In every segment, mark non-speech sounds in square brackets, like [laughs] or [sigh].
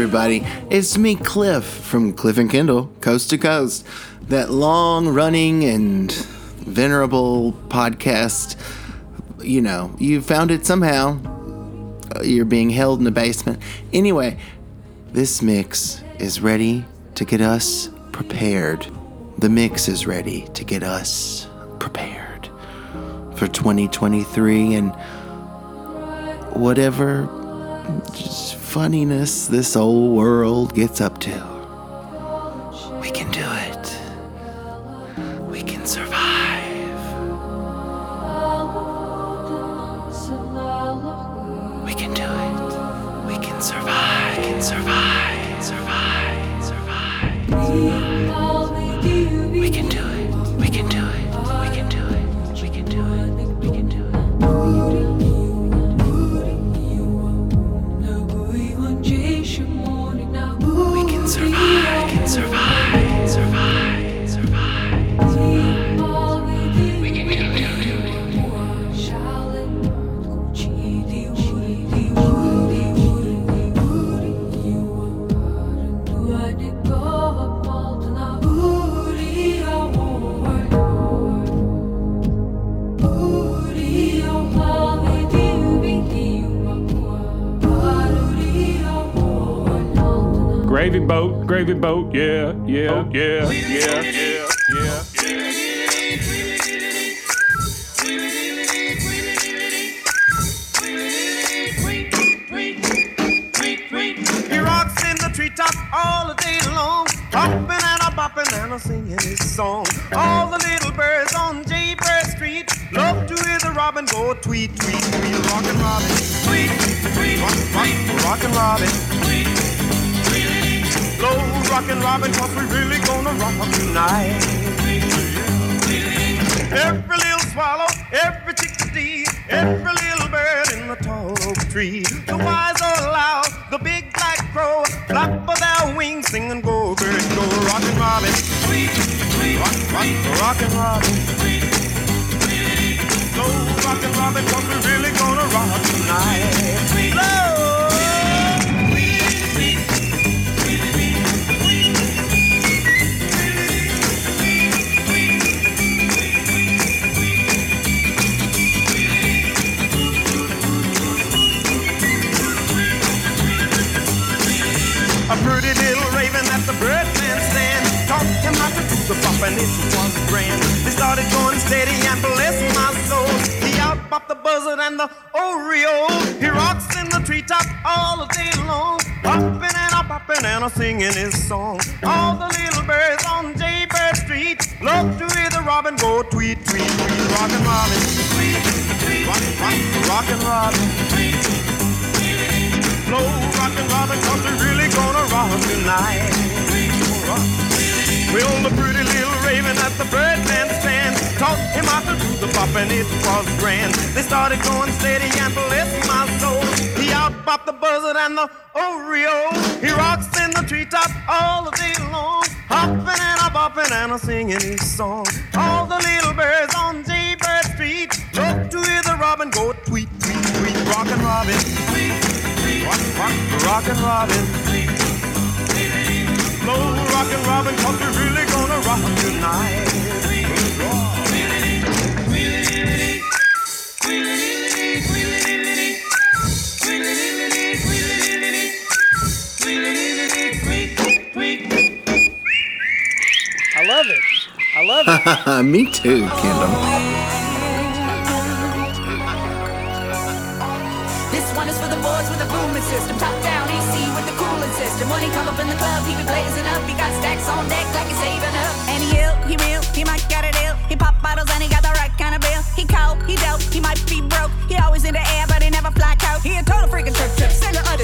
everybody. It's me, Cliff, from Cliff and Kendall, Coast to Coast. That long running and venerable podcast. You know, you found it somehow. You're being held in the basement. Anyway, this mix is ready to get us prepared. The mix is ready to get us prepared for 2023 and whatever funniness this old world gets up to. Gravy boat, yeah, yeah, oh. yeah, yeah, yeah, tweet, tweet, tweet Rockin' robin, tweet, tweet, rock, rock, rockin' robin, tweet, slow rockin' robin, cause we're really gonna rock tonight. Well, the pretty little raven at the birdman stand taught him how to do the bop and it was grand. They started going steady and bless my soul. He outbopped the buzzard and the Oreo. He rocks in the treetop all day long, hopping and a bopping and a singing his song. All the little birds on Jaybird Street love to hear the robin go tweet, tweet, tweet, rockin' robin, rock, rock, rockin' robin. Slow rockin' robin, cause we're really gonna rock tonight. I love it. [laughs] Me too, Kendall. This one is for the boys with a booming system. Top down AC with the cooling system. When he come up in the club, he be blazing up. He got stacks on deck like he's saving up. And he ill, he real, he might got it ill. He pop bottles and he got the right kind of bill. He cold, he dope, he might be broke. He always in the air, but he never fly coat. He a total freaking trip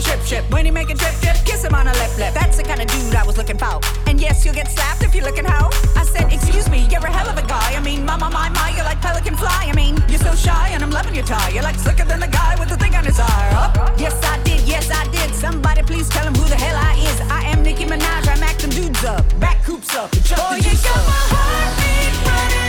trip, singer of the ship ship. When he make a trip trip, kiss him on a lip lip. That's the kind of dude I was looking for. And yes, you'll get slapped if you're looking hoe. I said, excuse me, you're a hell of a guy. I mean, my, my, my, my, you're like pelican fly. I mean, you're so shy and I'm loving your tie. You're like slicker than the guy with the thing on his eye. Huh? Yes, I did, yes, I did. Somebody please tell him who the hell I is. I am Nicki Minaj, I'm acting dudes up. Back hoops up Boy, you got up. my heartbeat running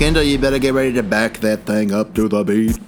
Kendall, you better get ready to back that thing up to the beat.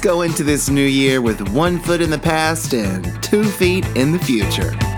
Let's go into this new year with one foot in the past and two feet in the future.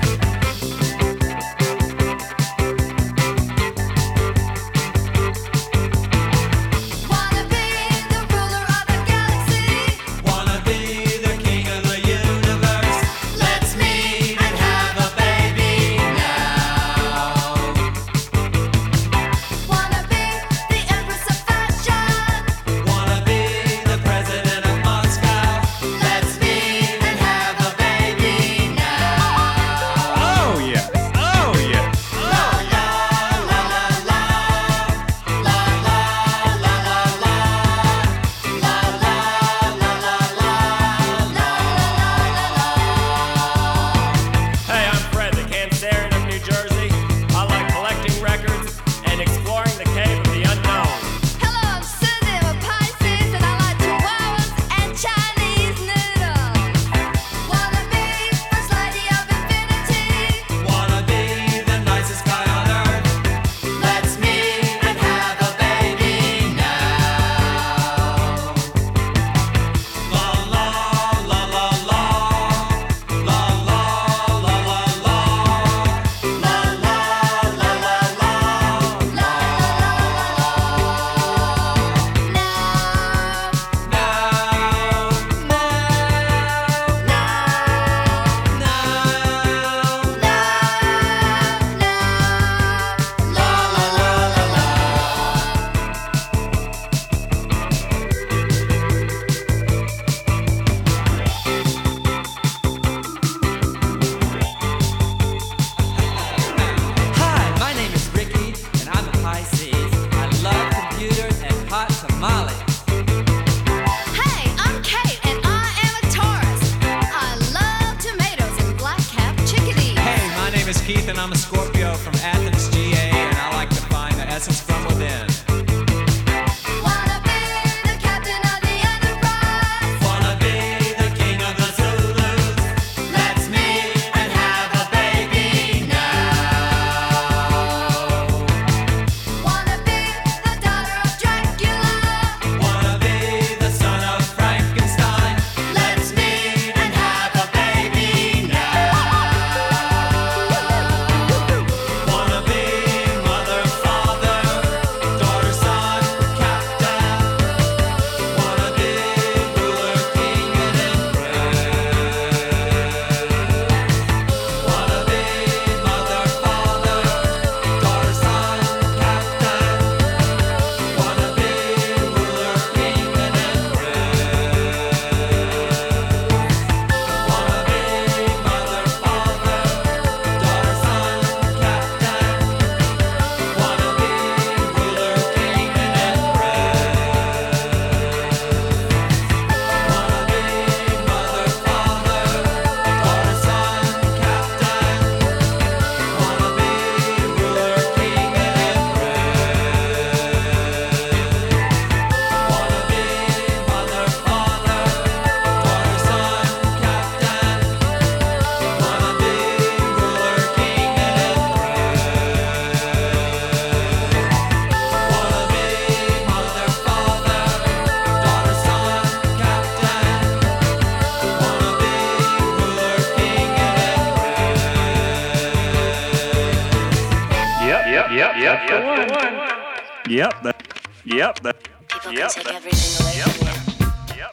Yep. That, yep. That, People yep, can take that, everything away yep, from you, yep,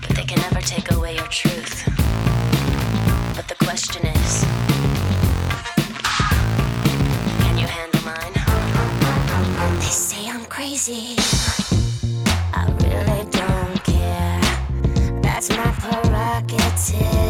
but they can never take away your truth. But the question is. I really don't care. That's my prerogative.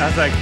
I was like,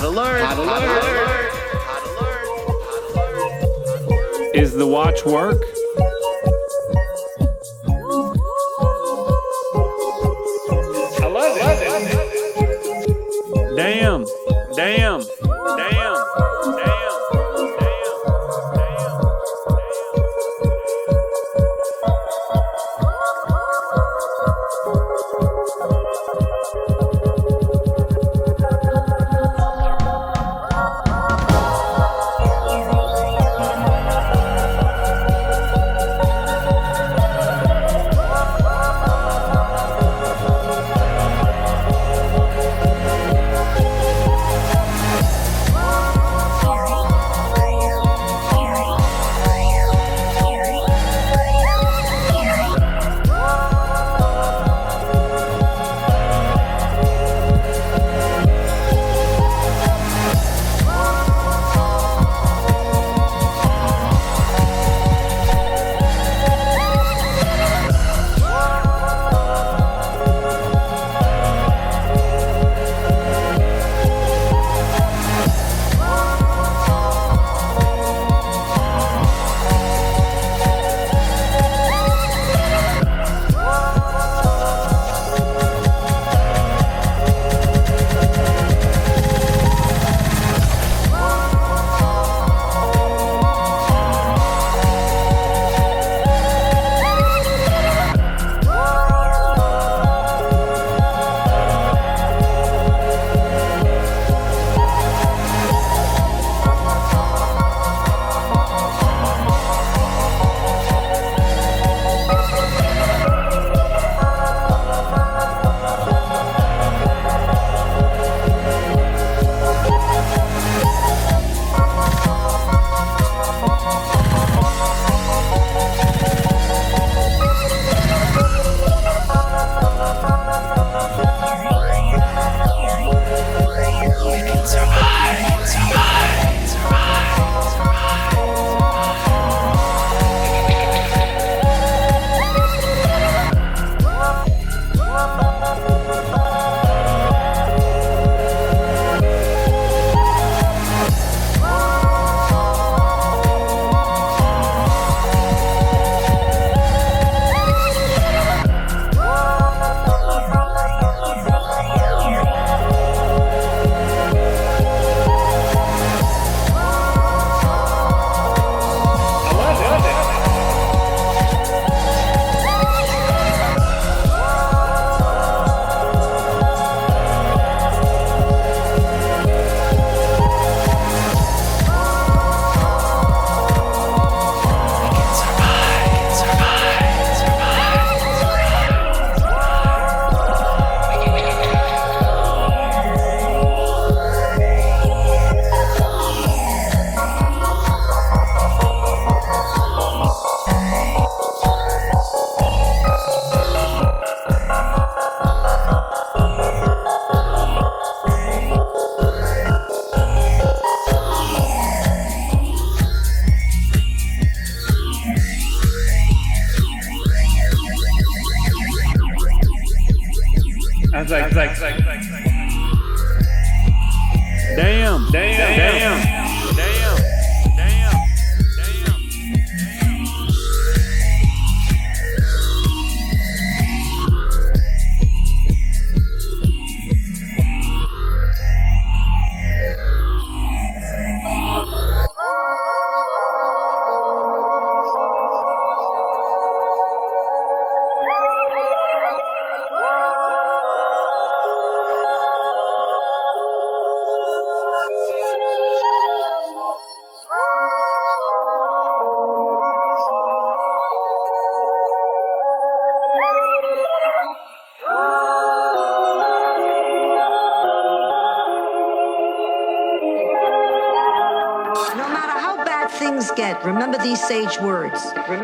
Hot alert. Hot alert. Hot alert. Hot alert. Is the watch work?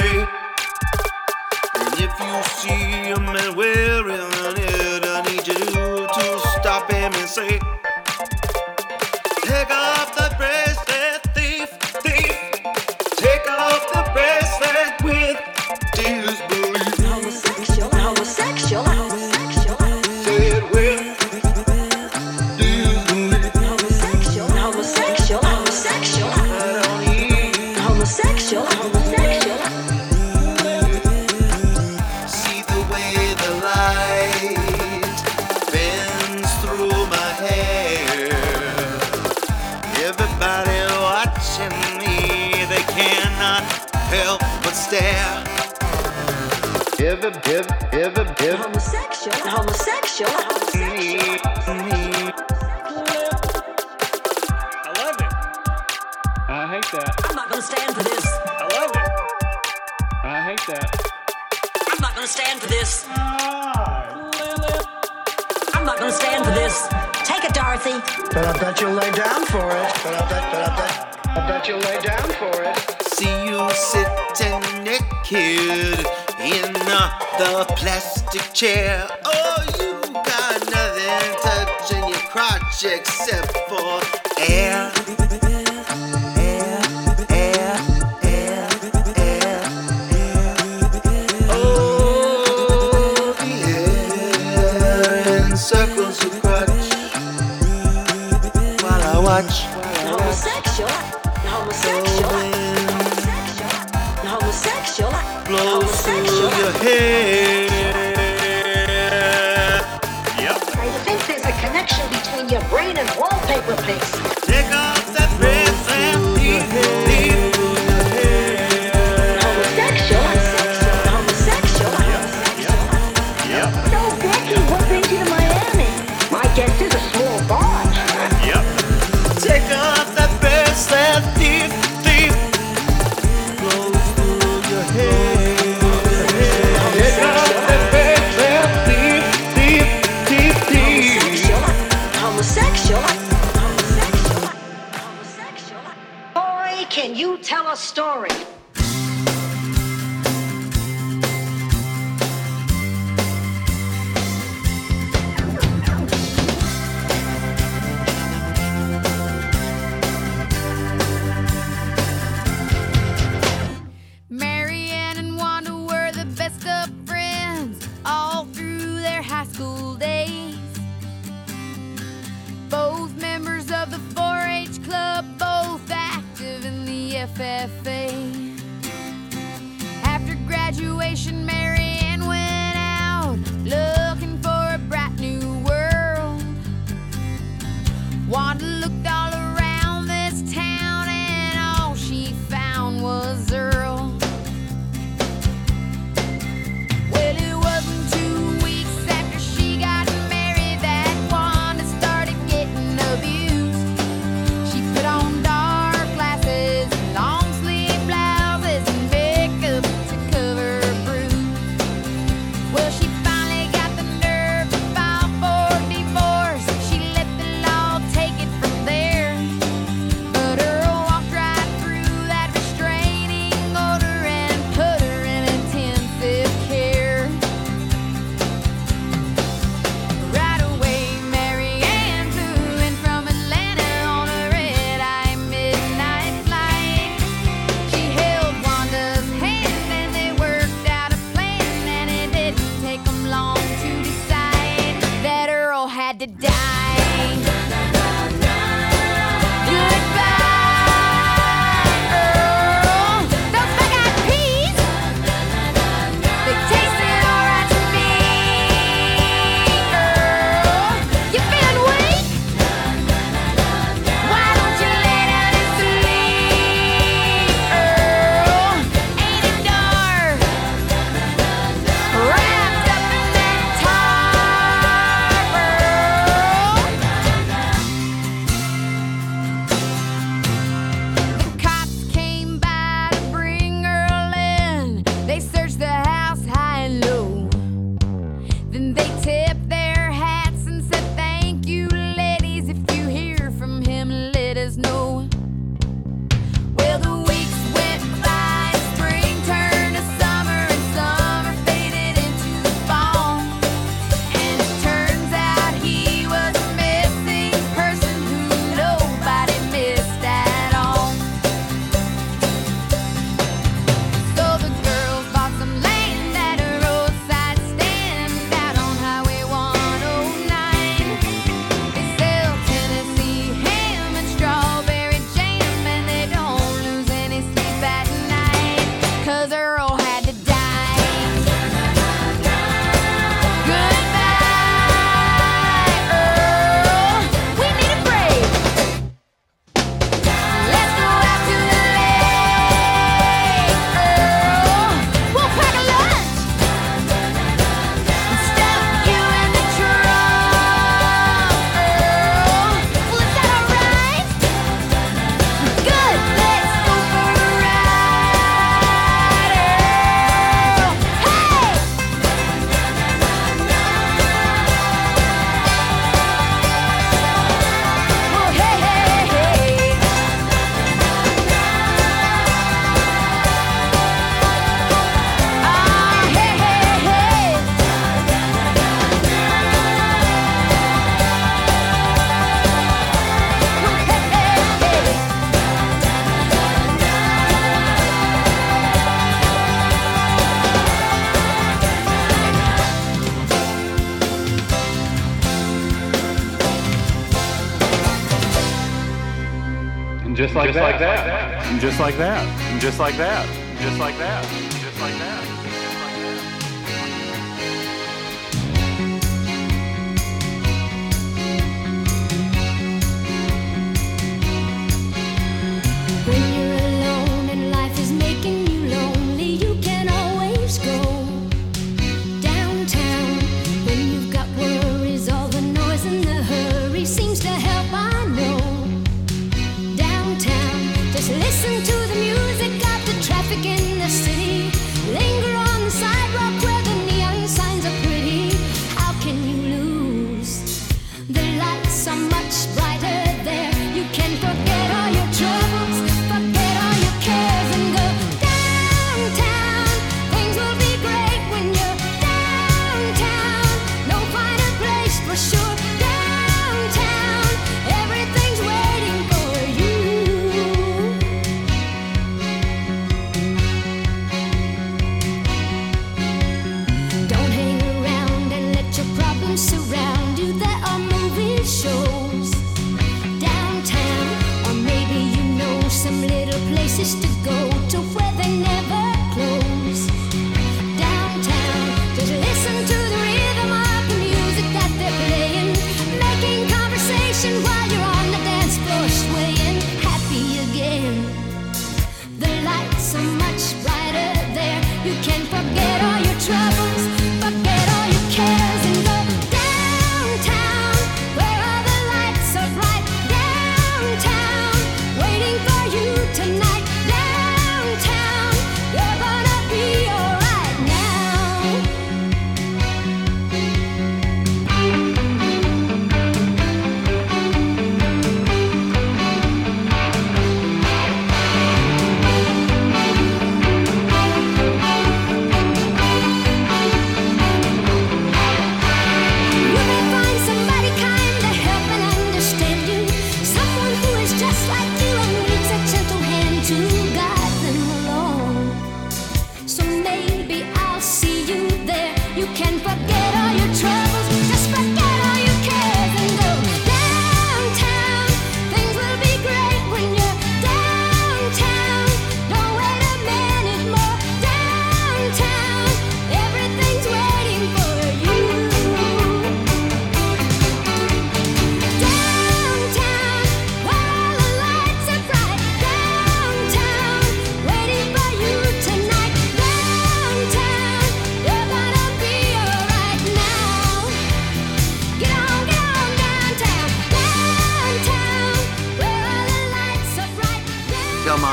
day. Like that, and just like that, just like that, just like that, just like that.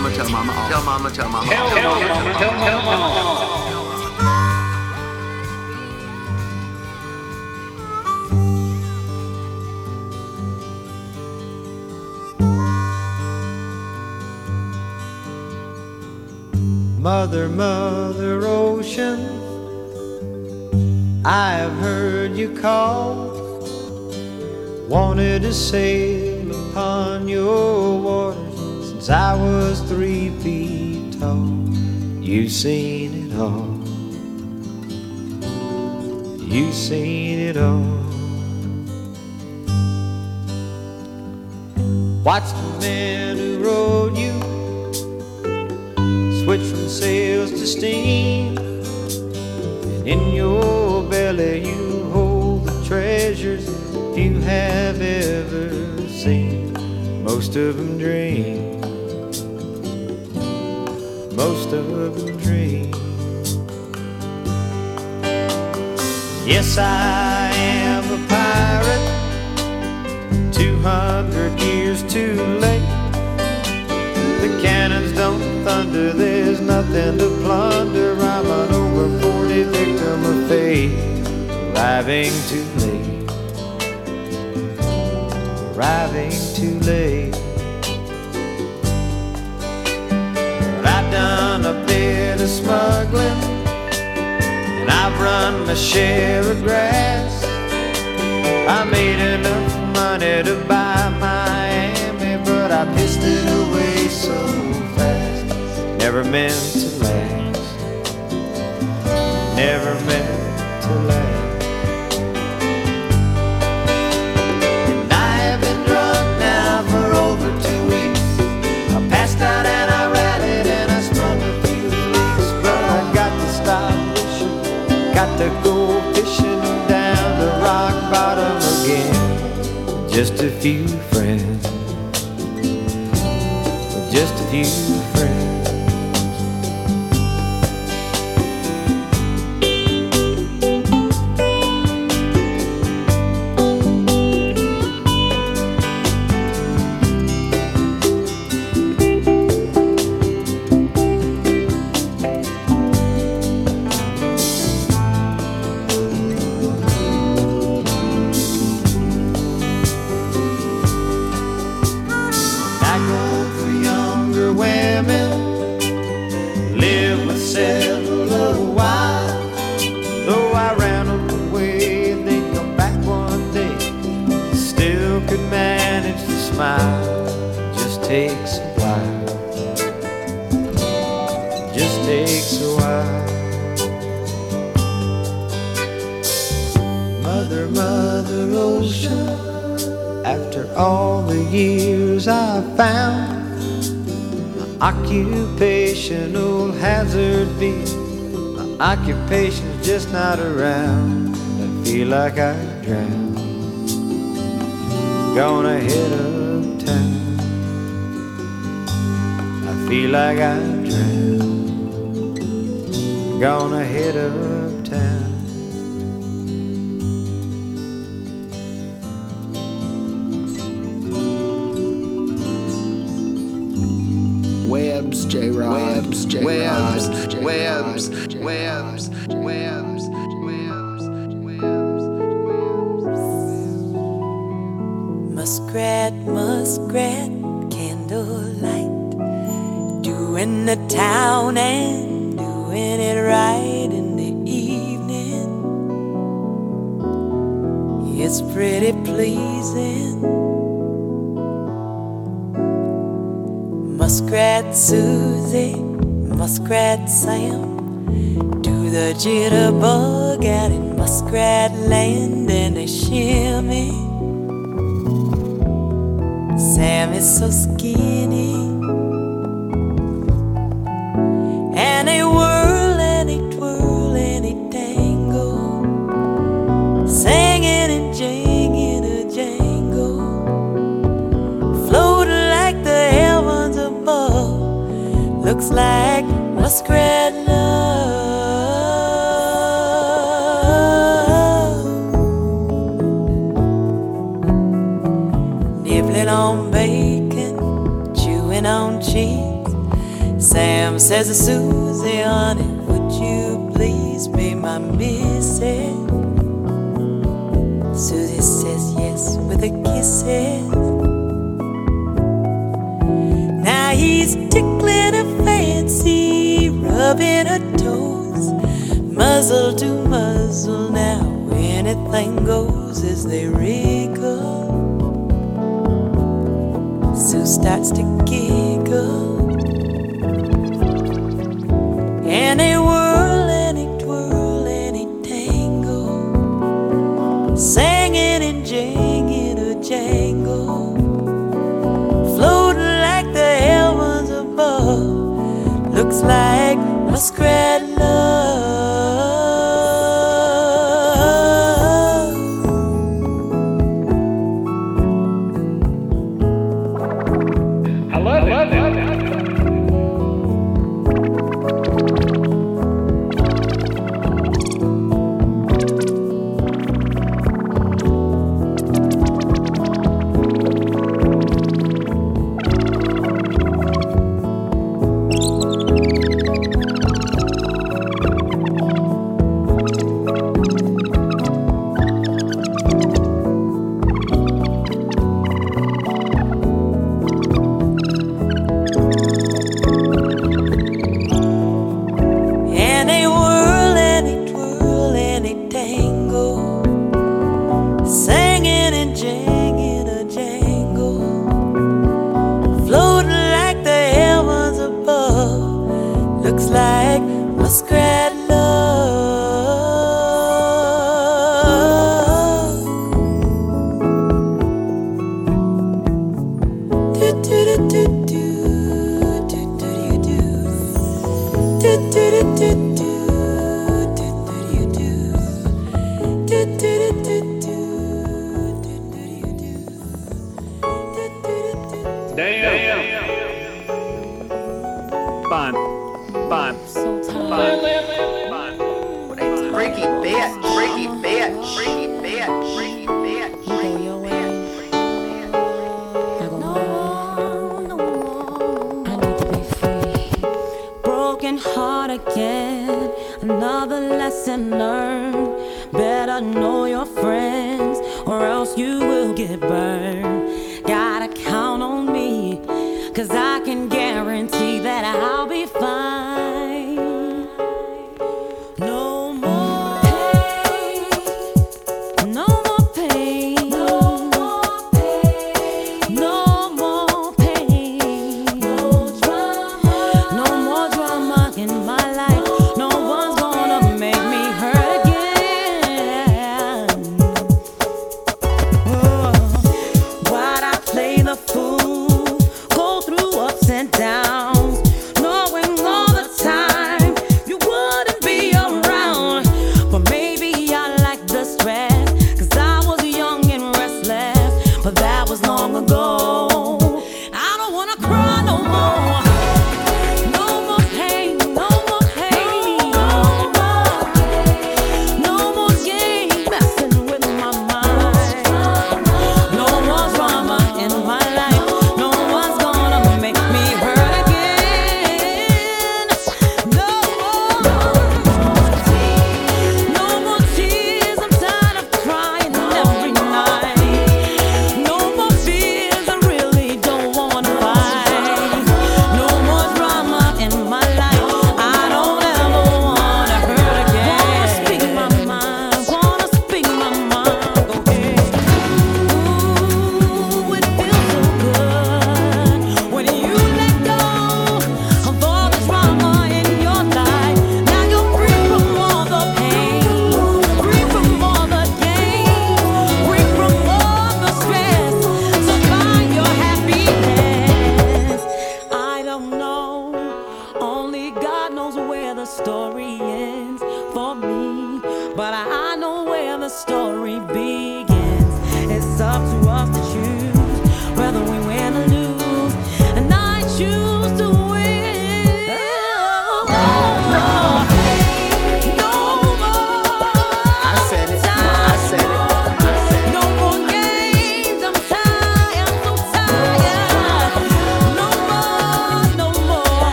Mama, tell mama, all. tell mama, tell mama. Tell all. mama, tell mama. Mother, Mother Ocean, I have heard you call. Wanted to sail upon your waters since I was three feet tall. You've seen it all. You've seen it all. Watch the man who rode you switch from sails to steam. And in your belly you hold the treasures you have ever seen. Most of them dream. Most of them dream. Yes, I am a pirate. Two hundred years too late. The cannons don't thunder, there's nothing to plunder. I'm an over 40 victim of fate, arriving too late. Arriving too late. Done a bit of smuggling, and I've run my share of grass. I made enough money to buy Miami, but I pissed it away so fast. Never meant to last. Never meant Just a few friends, just a few After all the years I've found my occupational hazard be my occupation's just not around. I feel like I drown. Gonna head uptown. I feel like I drown. Gonna head uptown. Webs, J Robs, J Webs, Webs, Webs, Webs, Muskrat, muskrat, candlelight, doing the town and doing it right in the evening. It's pretty pleasing. Muskrat Susie, Muskrat Sam, do the jitterbug out in Muskrat Land and they shimmy. Sam is so skinny. Looks like muskrat love. Nibbling on bacon, chewing on cheese. Sam says to Susie, honey, would you please be my missus? Susie says yes with a kisses. Rubbing her toes, muzzle to muzzle. Now anything goes as they wriggle. Sue starts to giggle, and they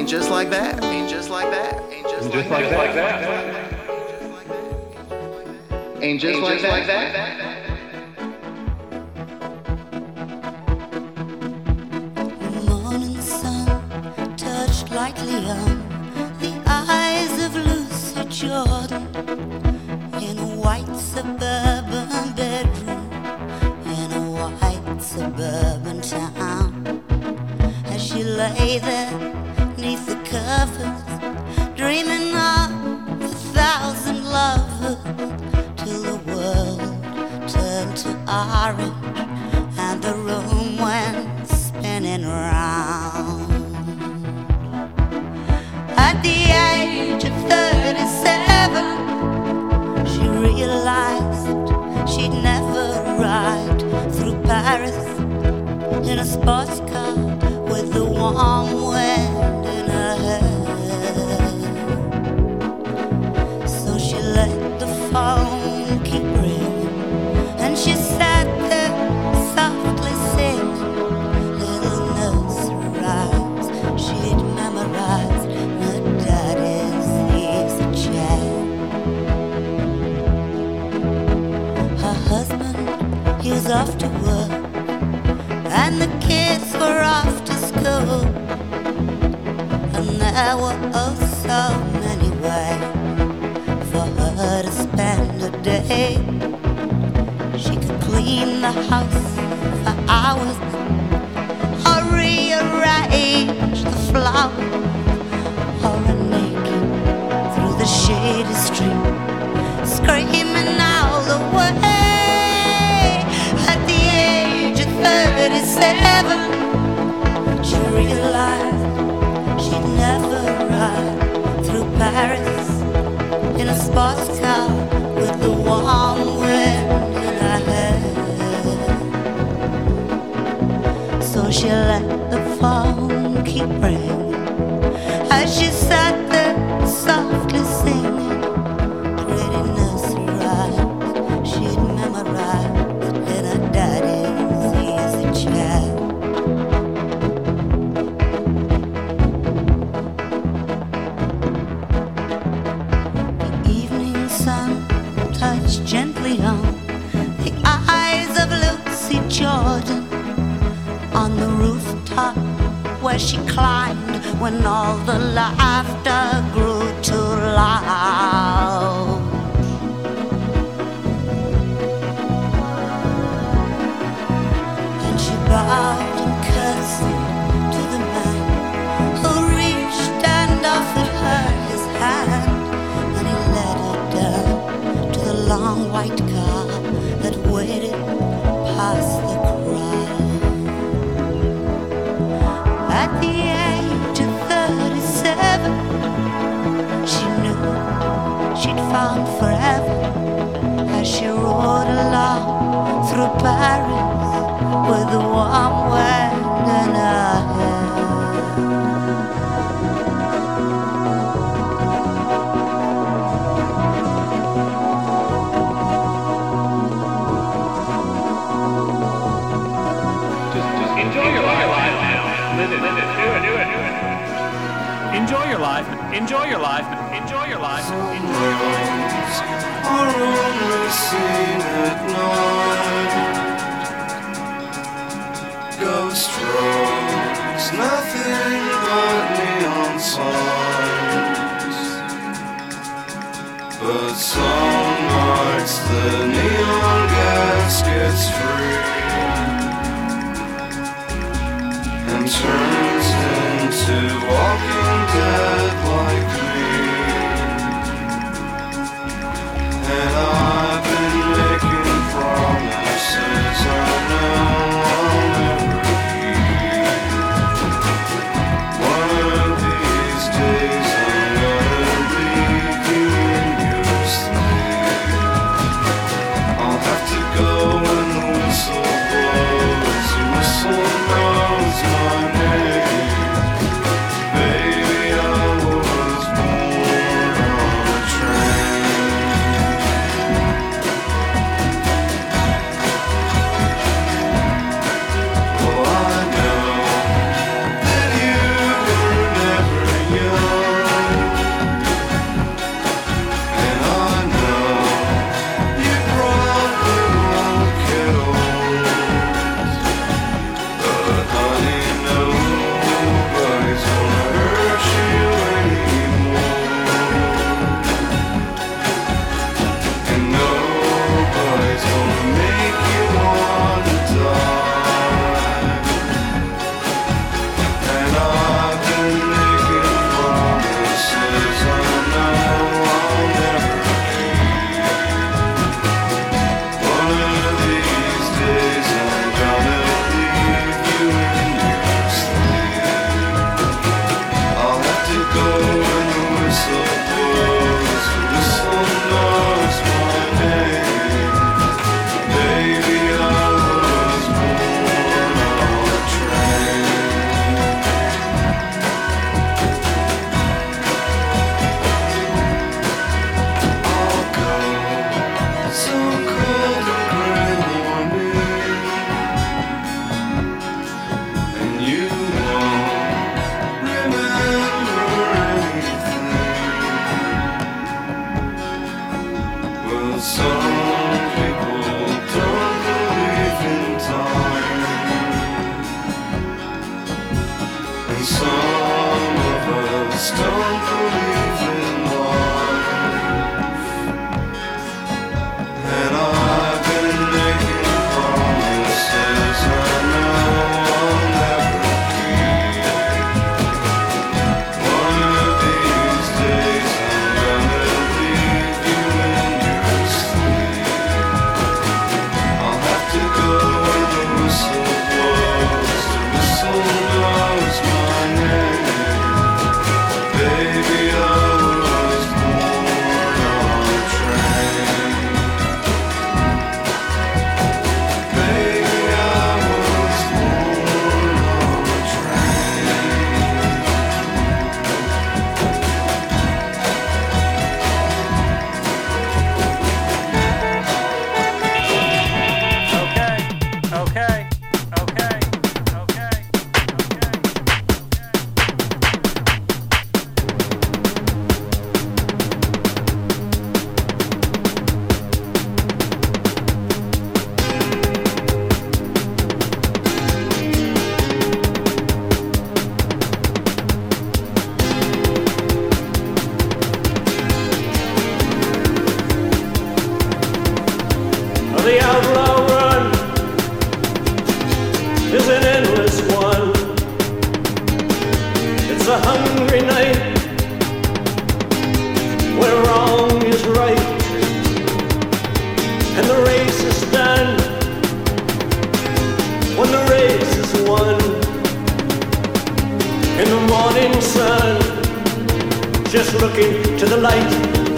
Ain't just like that. Ain't just like that. Ain't just, like, that. Ain't just like that. flower or a naked through the shady street, screaming all the way. At the age of 37, she realized she'd never ride through Paris in a sports car with the warm wind in her hair. So she left. As she sat there soft. To the light.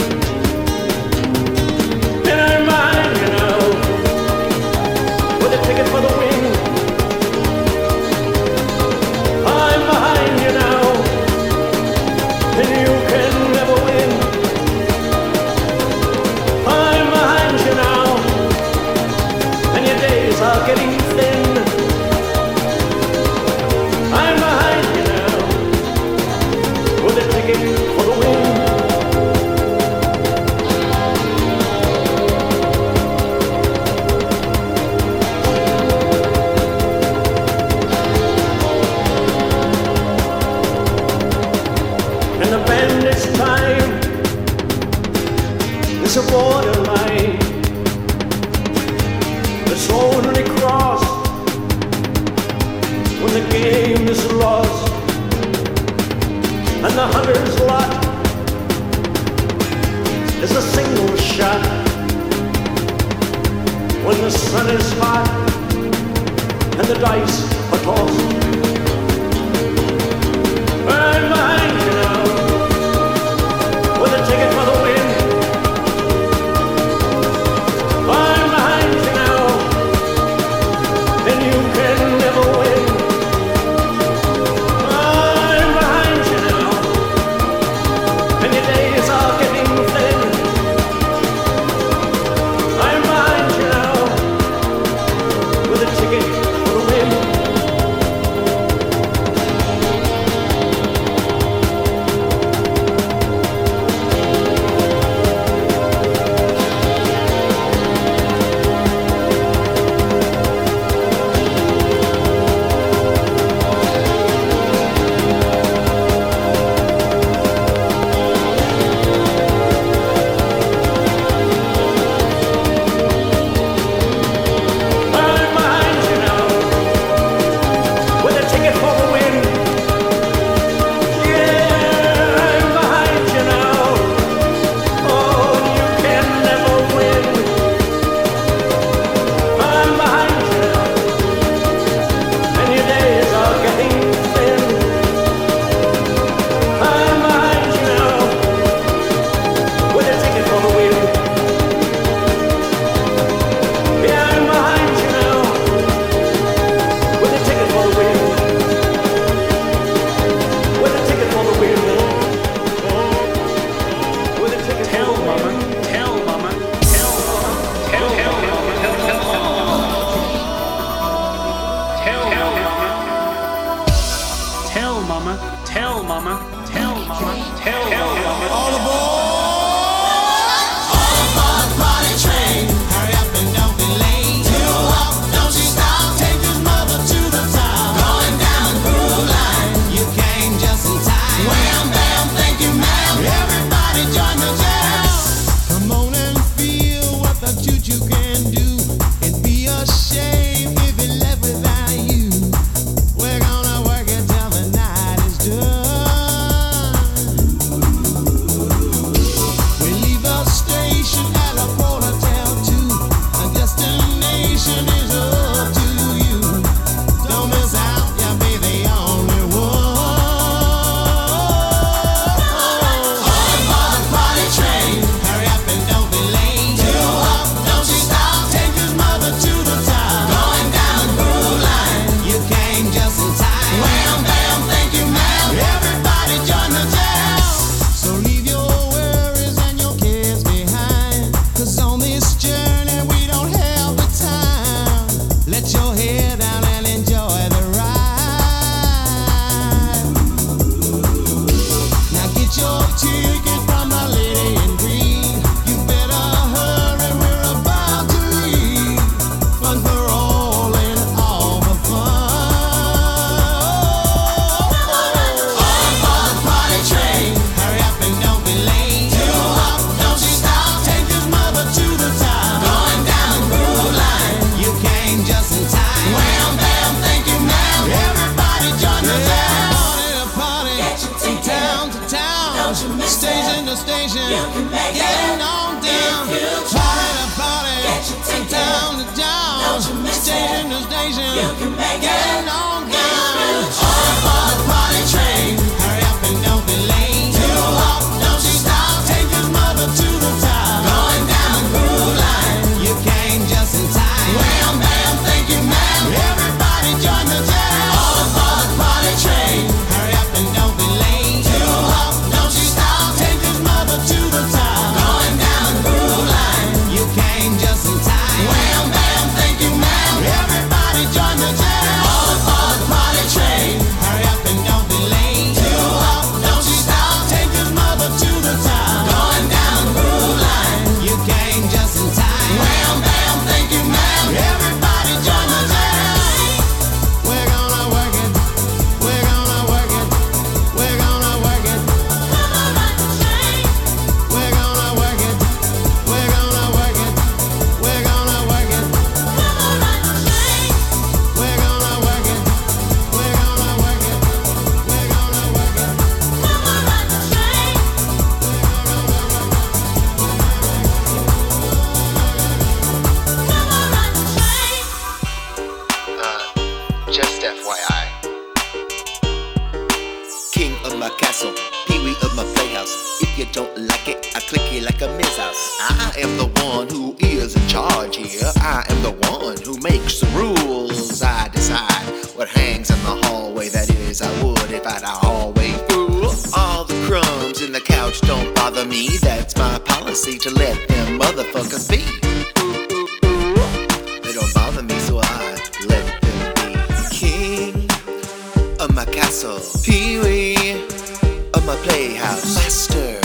Playhouse, master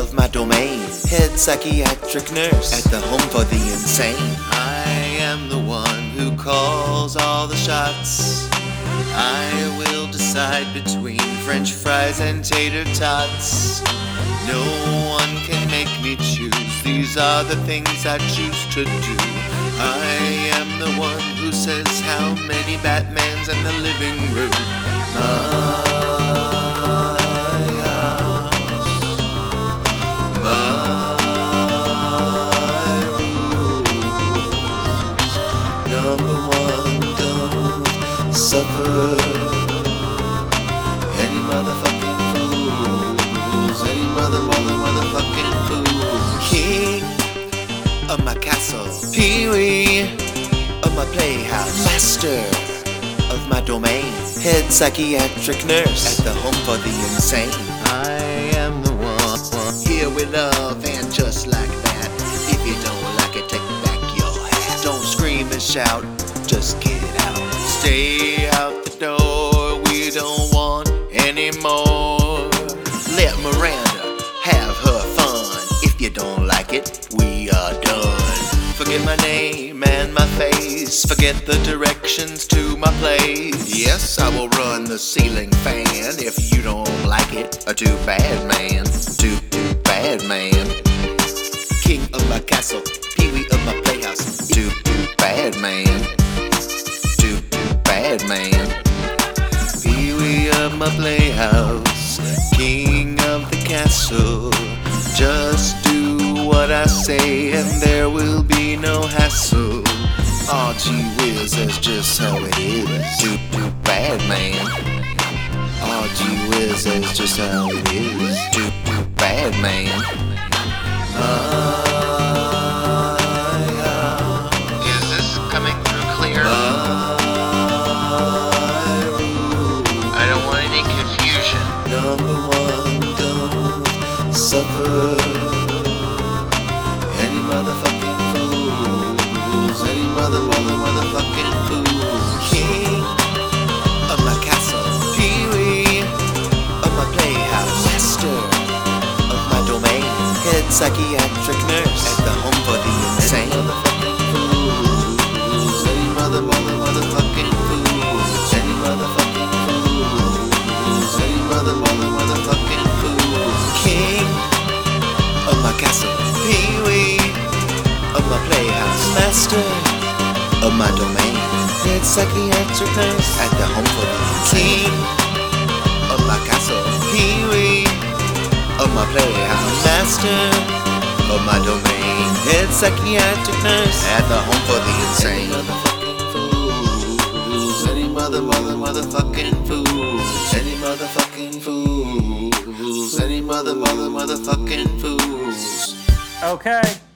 of my domain, head psychiatric nurse at the home for the insane. I am the one who calls all the shots. I will decide between French fries and tater tots. No one can make me choose. These are the things I choose to do. I am the one who says how many Batmans in the living room. Number suffer any motherfucking fools, any mother, mother, motherfucking fools. King of my castle, Pee-wee of my playhouse, master of my domain, head psychiatric nurse at the home for the insane. I am the one here with love and just like that. If you don't like it, take back your hat. Don't scream and shout, just get out. Stay any more. Let Miranda have her fun. If you don't like it, we are done. Forget my name and my face. Forget the directions to my place. Yes, I will run the ceiling fan. If you don't like it, a too bad man. Too, too bad man. King of my castle, Pee-wee of my playhouse. Too, too bad man. Too, too bad man. My playhouse, king of the castle. Just do what I say and there will be no hassle. Gee whiz, that's just how it is. Too, too bad, man. Gee whiz, that's just how it is. Too, too bad, man. Is psychiatric nurse. At the home for the insane. Mother, mother, motherfucking fools, any motherfucking fools, any mother, mother, motherfucking fools. King of my castle, Pee-wee. Of my playhouse, master of my domain, head psychiatric nurse. At the home for the insane. King of my castle, Pee-wee my playhouse. Master of my domain. Head psychiatric nurse at the home for the insane. Any motherfucking fools. Any mother, mother, motherfucking fools. Any motherfucking fools. Any mother, mother, motherfucking fools. Okay.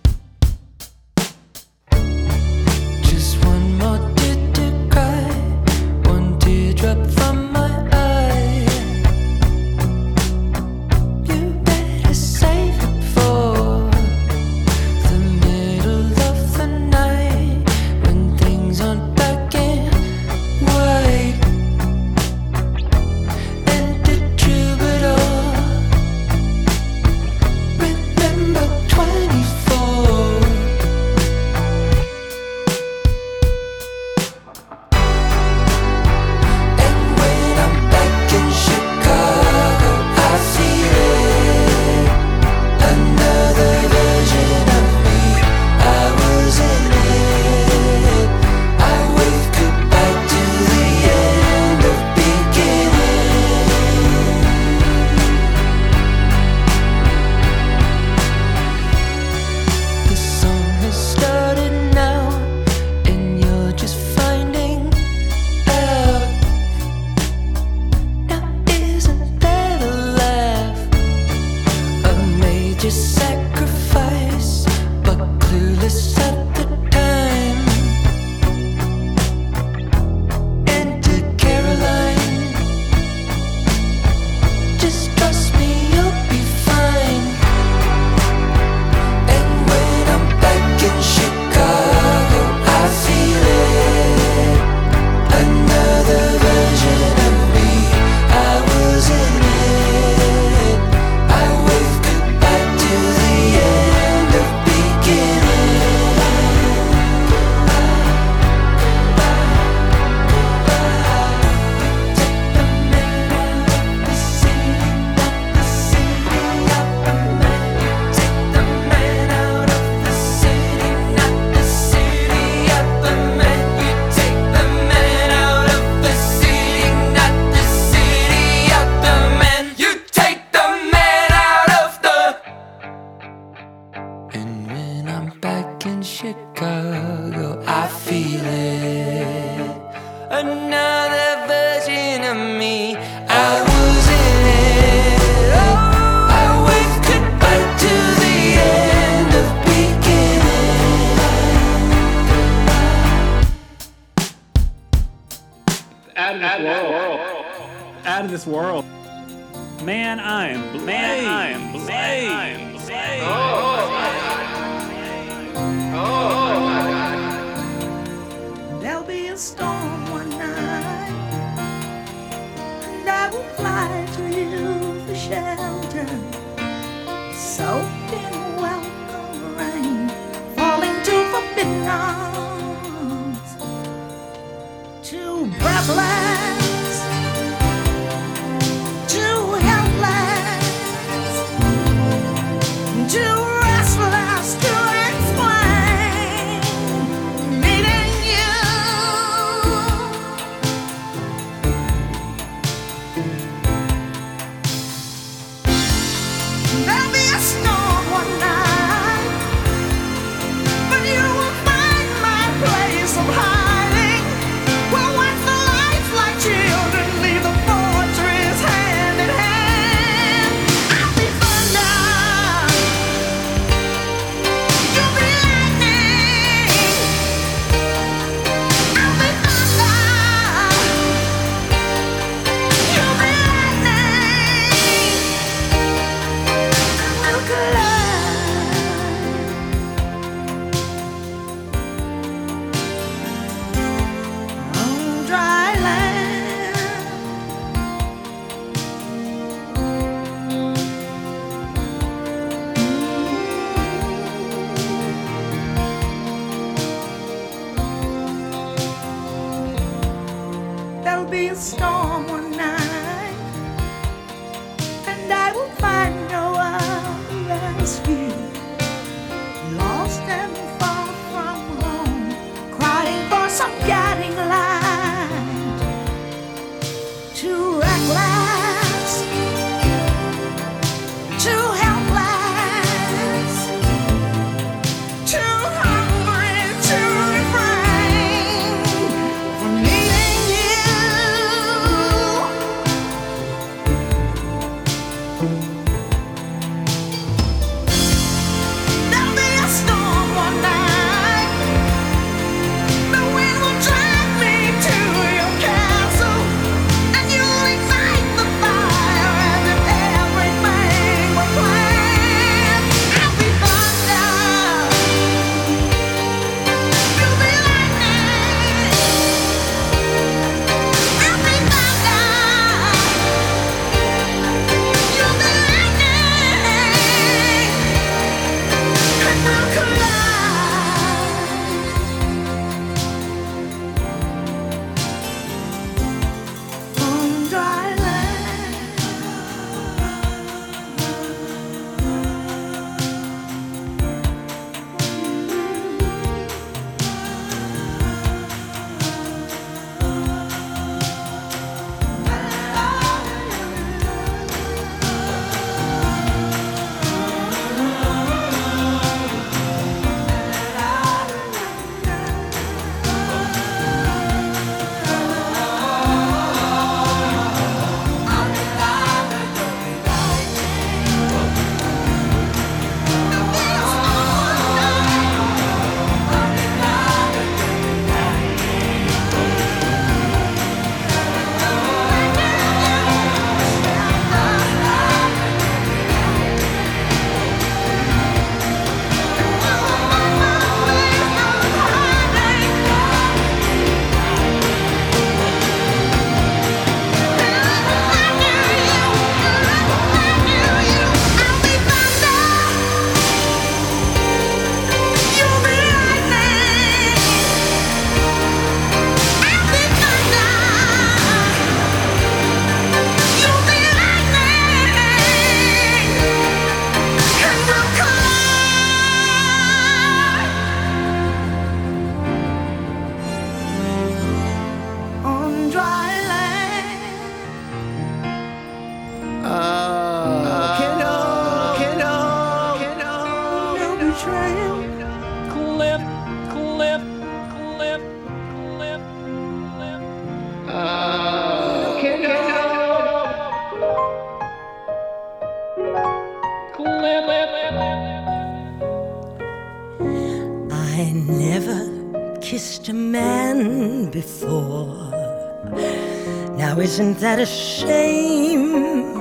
That a shame?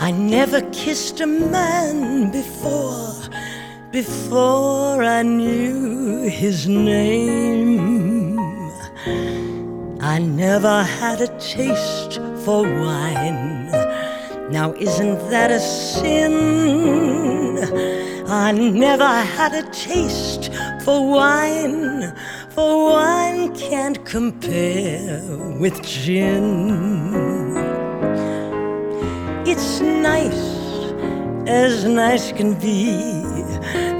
I never kissed a man before, before I knew his name. I never had a taste for wine. Now, isn't that a sin? I never had a taste for wine, for wine can't compare with gin. It's nice, as nice can be.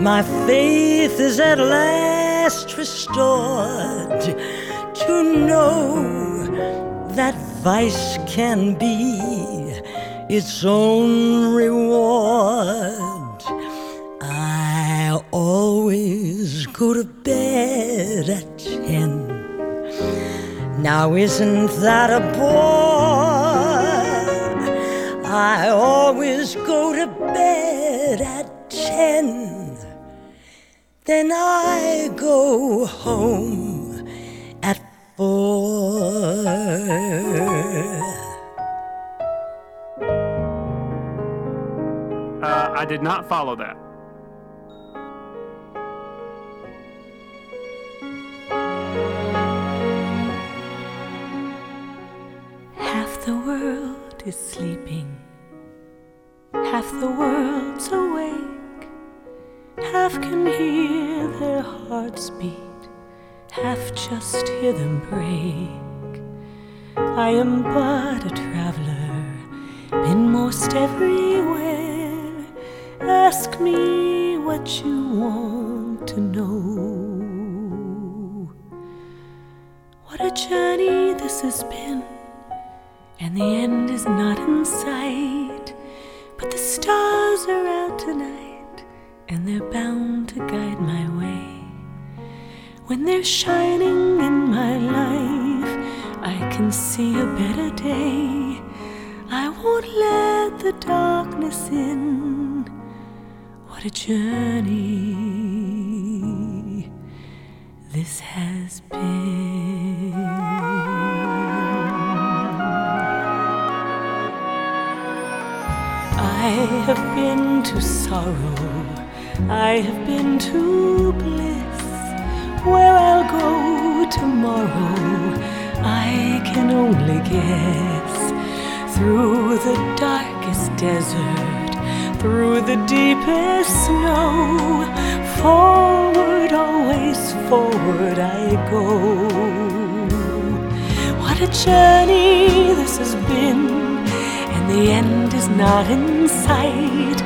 My faith is at last restored to know that vice can be its own reward. Now, isn't that a bore? I always go to bed at ten. Then I go home at four. Uh, I did not follow that. The world is sleeping, half the world's awake. Half can hear their hearts beat, half just hear them break. I am but a traveler, been most everywhere. Ask me what you want to know. What a journey this has been, and the end is not in sight. But the stars are out tonight, and they're bound to guide my way. When they're shining in my life, I can see a better day. I won't let the darkness in. What a journey this has been. Have been to sorrow, I have been to bliss. Where I'll go tomorrow, I can only guess. Through the darkest desert, through the deepest snow, forward, always forward I go. What a journey this has been, and the end is not in sight.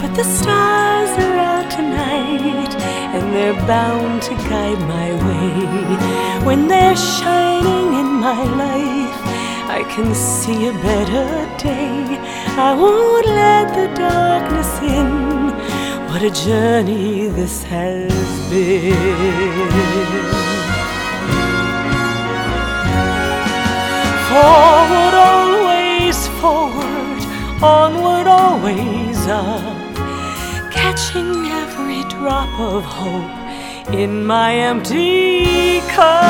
But the stars are out tonight, and they're bound to guide my way. When they're shining in my life, I can see a better day. I won't let the darkness in. What a journey this has been. Forward, always forward, onward, always up, catching every drop of hope in my empty cup.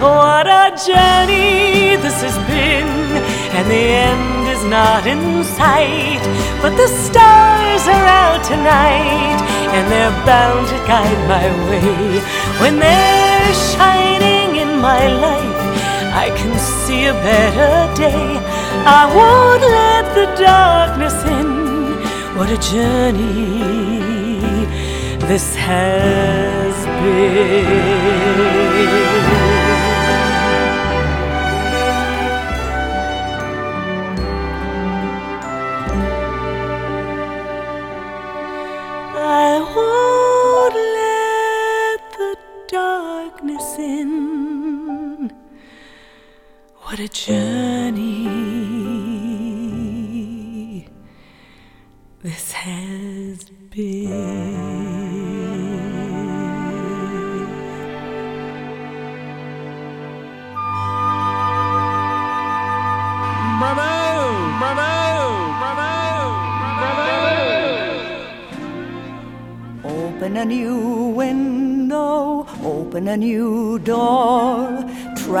What a journey this has been, and the end is not in sight. But the stars are out tonight, and they're bound to guide my way. When they're shining in my life, I can see a better day. I won't let the darkness in. What a journey this has been.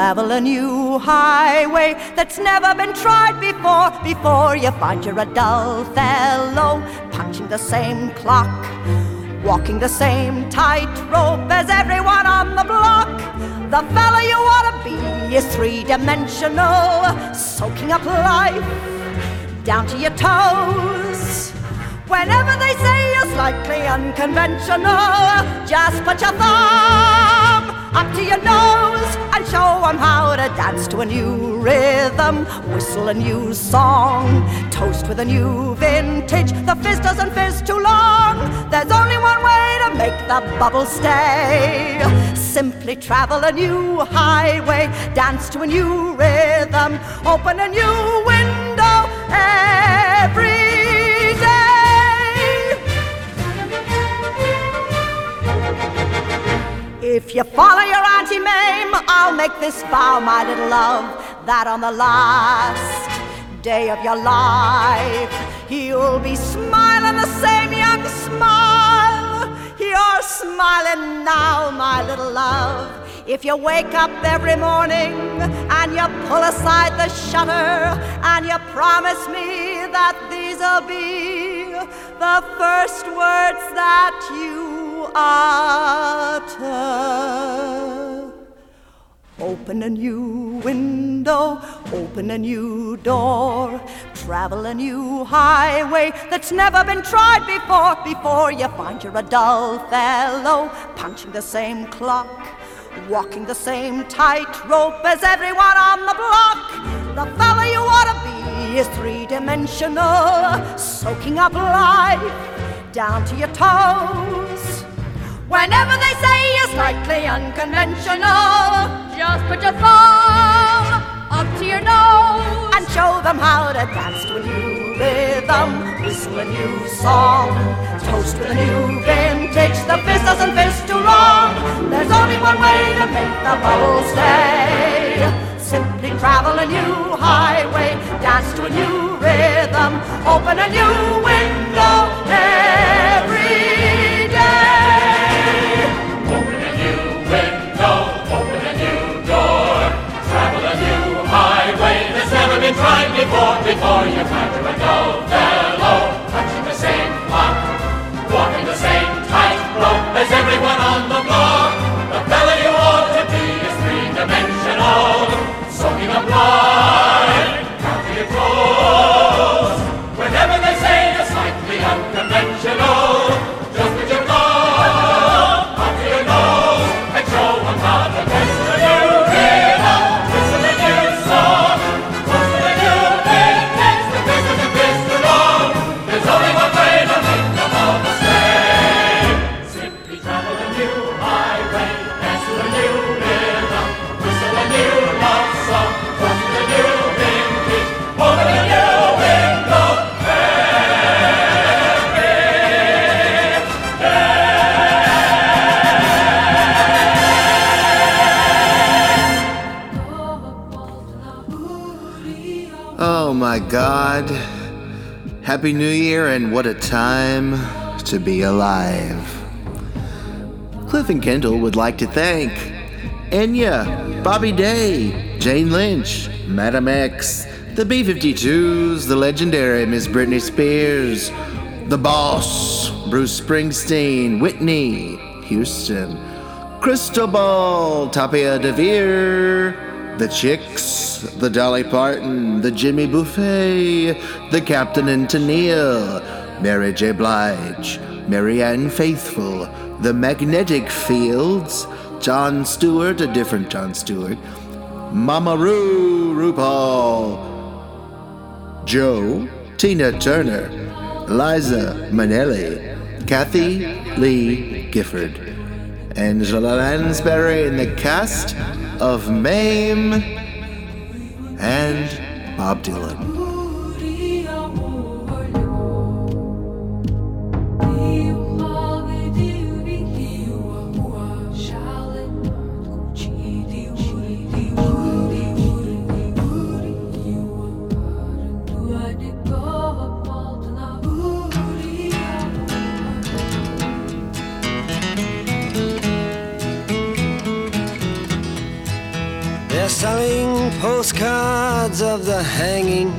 Travel a new highway that's never been tried before. Before you find you're a dull fellow, punching the same clock, walking the same tightrope as everyone on the block. The fella you wanna be is three dimensional, soaking up life down to your toes. Whenever they say you're slightly unconventional, just put your thumb up to your nose and show 'em how to dance to a new rhythm, whistle a new song, toast with a new vintage. The fizz doesn't fizz too long. There's only one way to make the bubble stay. Simply travel a new highway, dance to a new rhythm, open a new window every If you follow your Auntie Mame, I'll make this vow, my little love, that on the last day of your life, you'll be smiling the same young smile. You're smiling now, my little love. If you wake up every morning and you pull aside the shutter and you promise me that these'll be the first words that you utter. Open a new window, open a new door, travel a new highway that's never been tried before. Before you find you're a dull fellow, punching the same clock, walking the same tightrope as everyone on the block. The fella you ought to be is three dimensional, soaking up life down to your toes. Whenever they say you're slightly unconventional, just put your thumb up to your nose and show them how to dance to a new rhythm, whistle a new song, toast with a new vintage. The fizz doesn't fizz too long. There's only one way to make the bubble stay. Simply travel a new highway, dance to a new rhythm, open a new window before. Before you find you're a dull fellow, touching the same clock, walking the same tightrope as everyone on the block. God. Happy New Year, and what a time to be alive. Cliff and Kendall would like to thank Enya, Bobby Day, Jane Lynch, Madam X, the B 52s, the legendary Miss Britney Spears, the boss, Bruce Springsteen, Whitney, Houston, Cristobal, Tapia de Veer, the Chicks, the Dolly Parton, the Jimmy Buffett, the Captain and Tennille, Mary J. Blige, Marianne Faithfull, the Magnetic Fields, John Stewart, a different John Stewart, Mama Ru, RuPaul, Joe, Tina Turner, Liza Minnelli, Kathie Lee Gifford, Angela Lansbury in the cast of Mame, and Bob Dylan. Postcards of the hanging.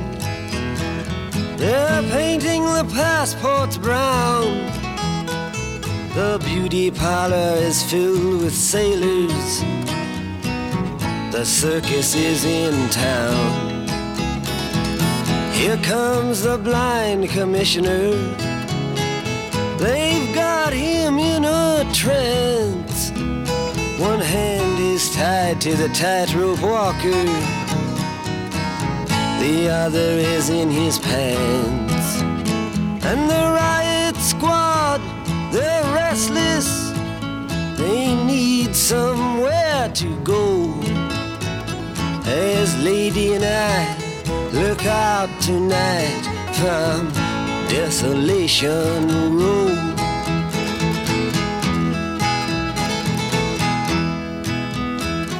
They're painting the passports brown. The beauty parlor is filled with sailors. The circus is in town. Here comes the blind commissioner. They've got him in a trance. One hand is tied to the tightrope walker, the other is in his pants. And the riot squad, they're restless. They need somewhere to go. As Lady and I look out tonight from Desolation Row.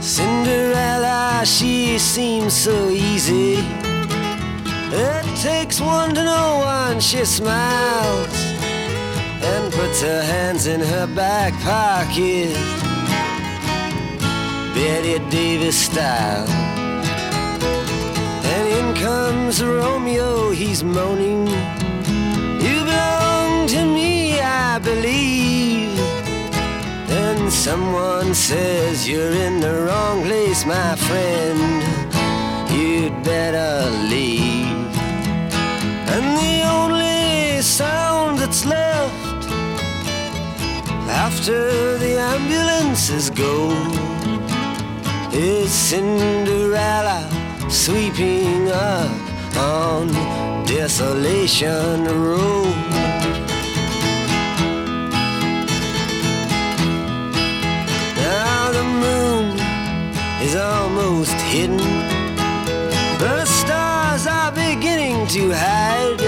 Cinderella, she seems so easy. It takes one to know one, she smiles and puts her hands in her back pocket. Bette Davis style. And in comes Romeo, he's moaning. You belong to me, I believe. Then someone says you're in the wrong place, my friend. You'd better leave. And the only sound that's left after the ambulances go is Cinderella sweeping up on Desolation Row. Now the moon is almost hidden. The to hide.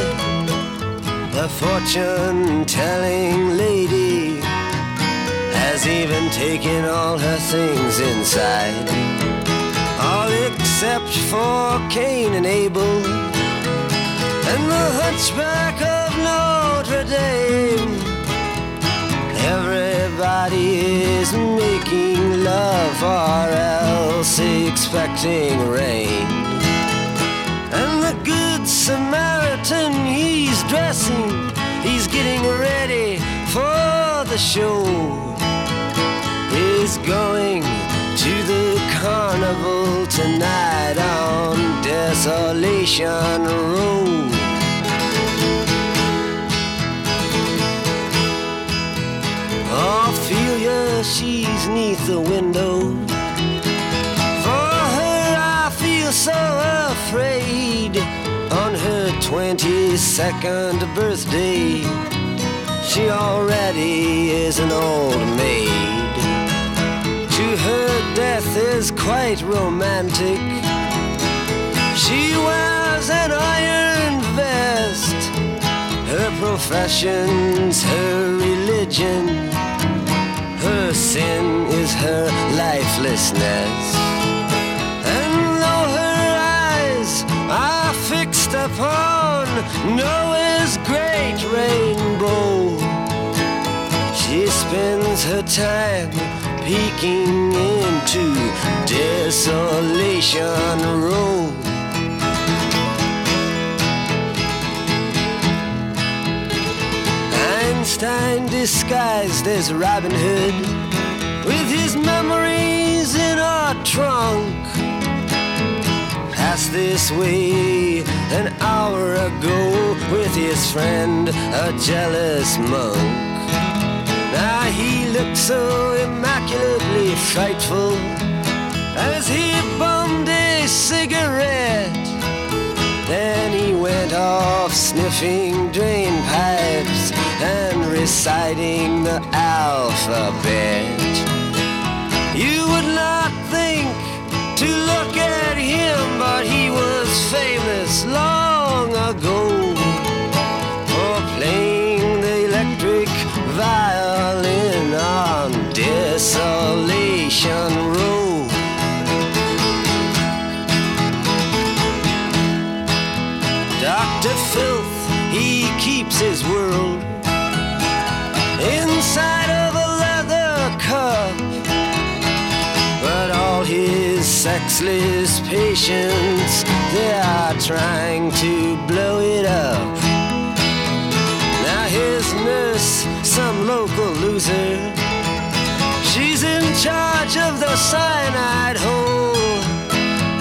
The fortune telling lady has even taken all her things inside. All except for Cain and Abel and the hunchback of Notre Dame. Everybody is making love or else expecting rain. And the good Samaritan, he's dressing, he's getting ready for the show. He's going to the carnival tonight on Desolation Row. Ophelia, she's neath the window. For her, I feel so afraid. Her 22nd birthday, she already is an old maid. To her, death is quite romantic. She wears an iron vest. Her profession's her religion. Her sin is her lifelessness. Fixed upon Noah's great rainbow, she spends her time peeking into Desolation Row. Einstein disguised as Robin Hood with his memories in a trunk. Passed this way an hour ago with his friend, a jealous monk. Now he looked so immaculately frightful as he bummed a cigarette. Then he went off sniffing drain pipes and reciting the alphabet. But he was famous long ago sexless patients. They are trying to blow it up. Now his nurse, some local loser, she's in charge of the cyanide hole,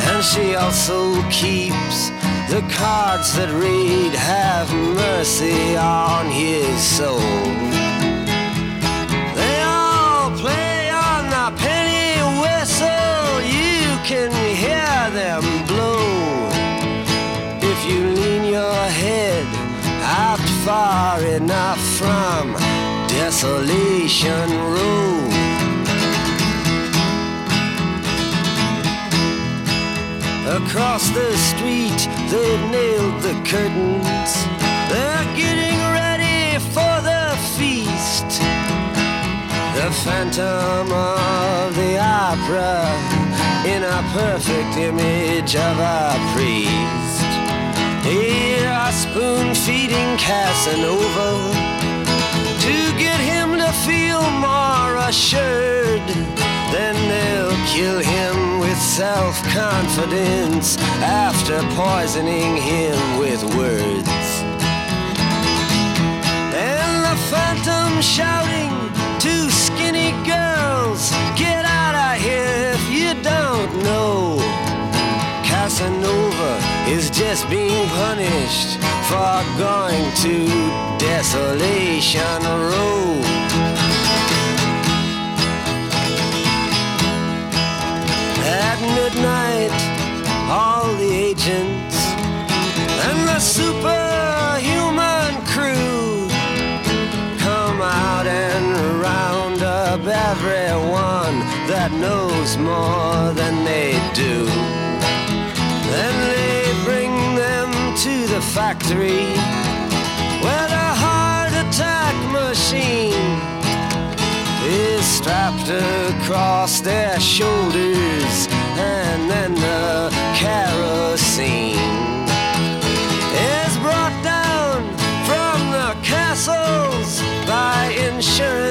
and she also keeps the cards that read "Have mercy on his soul." You can hear them blow. If you lean your head out far enough from Desolation Row. Across the street, they've nailed the curtains. They're getting ready for the feast. The phantom of the opera in a perfect image of a priest. Here are spoon feeding Casanova to get him to feel more assured. Then they'll kill him with self confidence after poisoning him with words. And the phantom shouting Casanova is just being punished for going to Desolation Row. At midnight, all the agents and the superhuman crew come out and round up everyone that knows more than they do. To factory where a heart attack machine is strapped across their shoulders and then the kerosene is brought down from the castles by insurance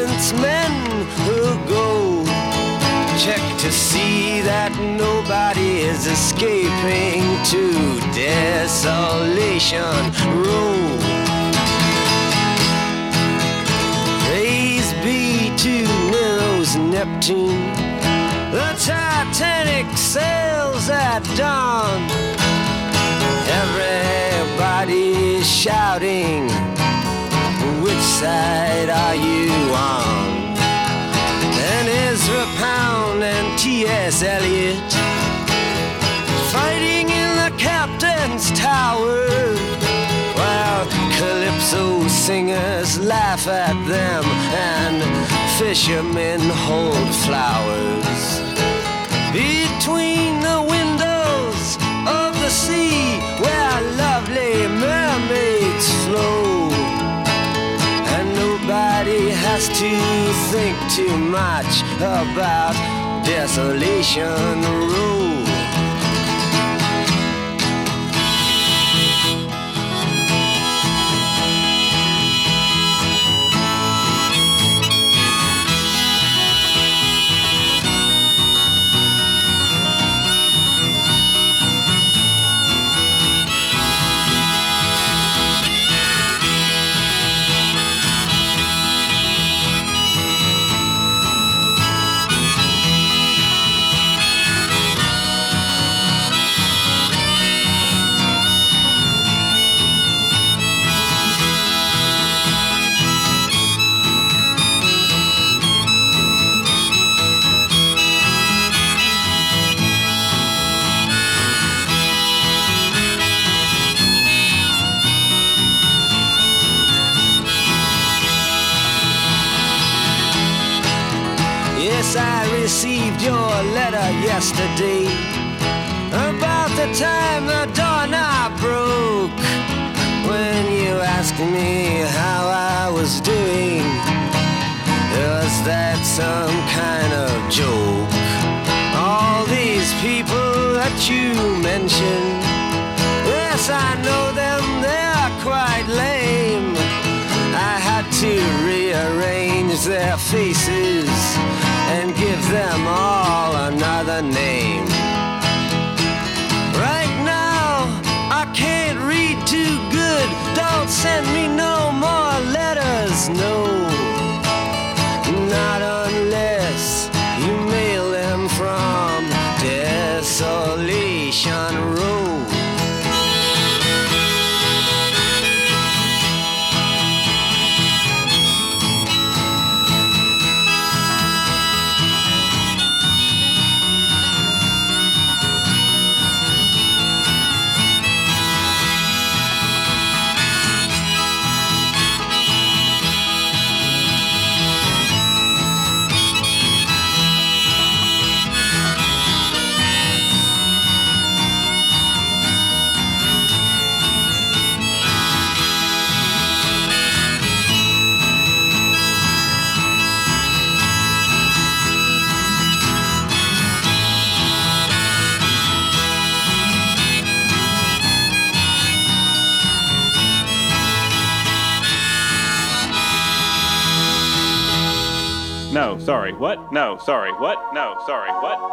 check to see that nobody is escaping to desolation row Praise be to Nero's Neptune. The Titanic sails at dawn. Everybody's shouting, Which side are you on? T.S. Eliot fighting in the captain's tower. While calypso singers laugh at them and fishermen hold flowers between the windows of the sea where lovely mermaids flow. And nobody has to think too much about Desolation Row. What? No, sorry, what?